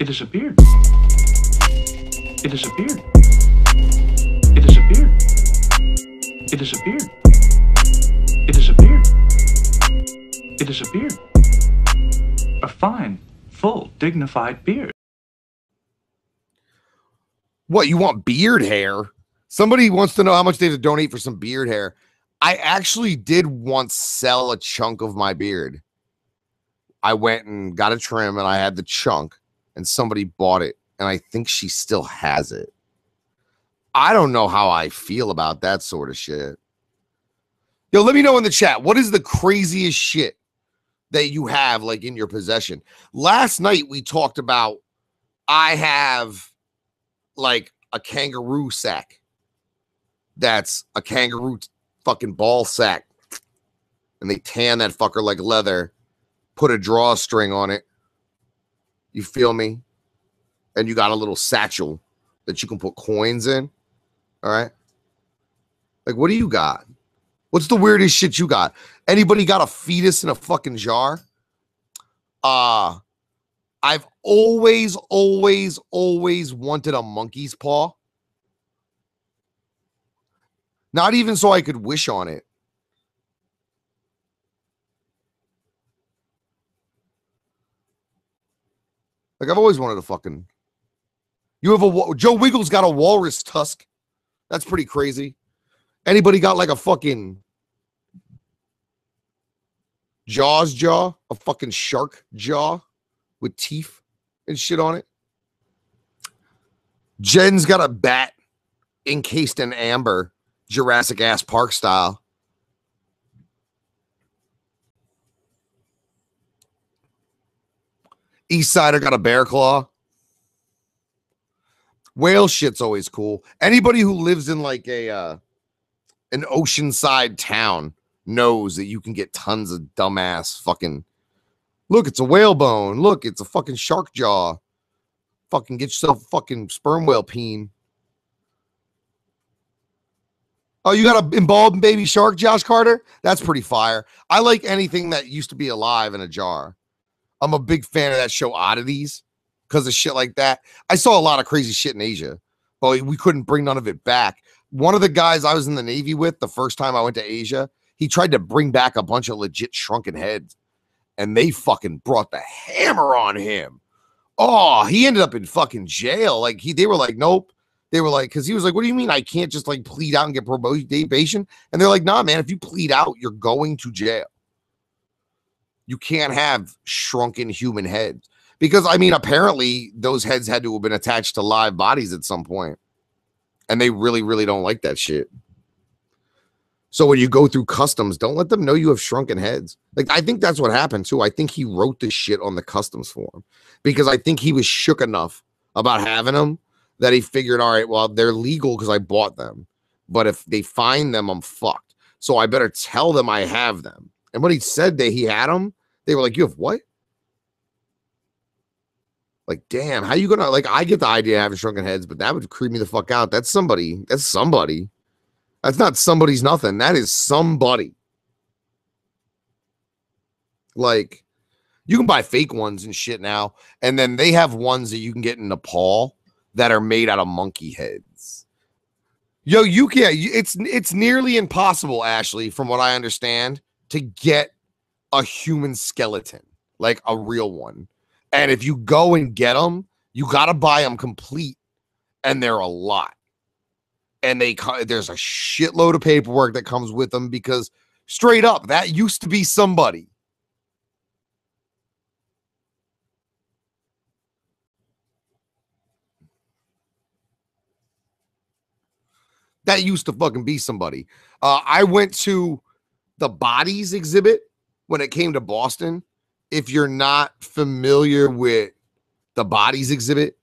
It disappeared. It disappeared. It disappeared. It disappeared. It disappeared. It disappeared. A fine, full, dignified beard. What you want beard hair? Somebody wants to know how much they have to donate for some beard hair. I actually did once sell a chunk of my beard. I went and got a trim and I had the chunk and somebody bought it and I think she still has it. I don't know how I feel about that sort of shit. Yo, let me know in the chat. What is the craziest shit that you have like in your possession? Last night we talked about I have like a kangaroo sack. That's a kangaroo fucking ball sack. And they tan that fucker like leather, put a drawstring on it. You feel me? And you got a little satchel that you can put coins in. All right. Like, what do you got? What's the weirdest shit you got? Anybody got a fetus in a fucking jar? Uh I've always, always, always wanted a monkey's paw. Not even so I could wish on it. Like I've always wanted a fucking. You have a Joe Wiggles got a walrus tusk. That's pretty crazy. Anybody got like a fucking Jaws jaw, a fucking shark jaw with teeth and shit on it? Jen's got a bat encased in amber, Jurassic ass park style. East Sider got a bear claw. Whale shit's always cool. Anybody who lives in like a uh an oceanside town knows that you can get tons of dumbass fucking look, it's a whalebone. Look, it's a fucking shark jaw. Fucking get yourself a fucking sperm whale peen. Oh, you got a embalmed baby shark, Josh Carter? That's pretty fire. I like anything that used to be alive in a jar. I'm a big fan of that show Oddities because of shit like that. I saw a lot of crazy shit in Asia, but we couldn't bring none of it back. One of the guys I was in the Navy with the first time I went to Asia, he tried to bring back a bunch of legit shrunken heads, and they fucking brought the hammer on him. Oh, he ended up in fucking jail. Like he, they were like, nope. They were like, because he was like, what do you mean I can't just like plead out and get probation? And they're like, nah, man, if you plead out, you're going to jail. You can't have shrunken human heads because I mean, apparently those heads had to have been attached to live bodies at some point, and they really, really don't like that shit. So when you go through customs, don't let them know you have shrunken heads. Like I think that's what happened too. I think he wrote this shit on the customs form because I think he was shook enough about having them that he figured, all right, well, they're legal because I bought them, but if they find them, I'm fucked. So I better tell them I have them. And when he said that he had them, they were like, "You have what?" Like, damn, how you gonna like? I get the idea of having shrunken heads, but that would creep me the fuck out. That's somebody. That's somebody. That's not somebody's nothing. That is somebody. Like, you can buy fake ones and shit now, and then they have ones that you can get in Nepal that are made out of monkey heads. Yo, you can't. It's it's nearly impossible, Ashley, from what I understand, to get a human skeleton, like a real one. And if you go and get them, you got to buy them complete, and they're a lot. And they there's a shitload of paperwork that comes with them because straight up, that used to be somebody. That used to fucking be somebody. Uh, I went to the bodies exhibit when it came to Boston, if you're not familiar with the bodies exhibit,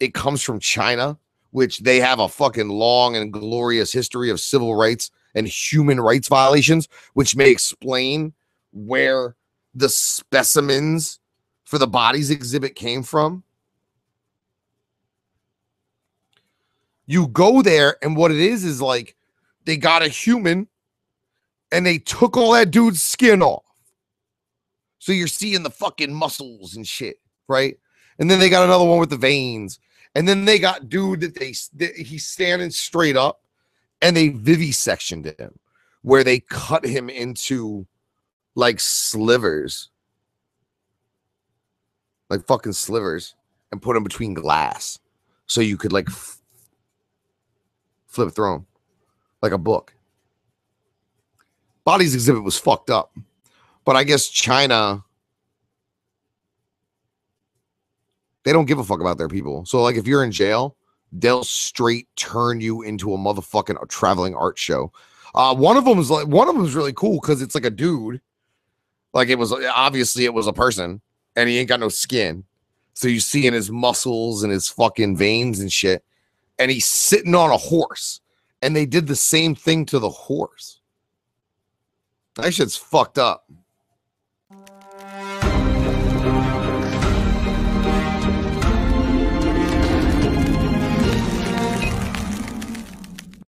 it comes from China, which they have a fucking long and glorious history of civil rights and human rights violations, which may explain where the specimens for the bodies exhibit came from. You go there, and what it is is like they got a human and they took all that dude's skin off. So you're seeing the fucking muscles and shit, right? And then they got another one with the veins. And then they got dude that they he's standing straight up and they vivisectioned him where they cut him into like slivers. Like fucking slivers and put him between glass so you could like f- flip through him like a book. Bodies exhibit was fucked up. But I guess China they don't give a fuck about their people. So like if you're in jail, they'll straight turn you into a motherfucking traveling art show. Uh, one of them is like one of them is really cool because it's like a dude, like it was obviously it was a person, and he ain't got no skin, so you see in his muscles and his fucking veins and shit, and he's sitting on a horse, and they did the same thing to the horse. That shit's fucked up.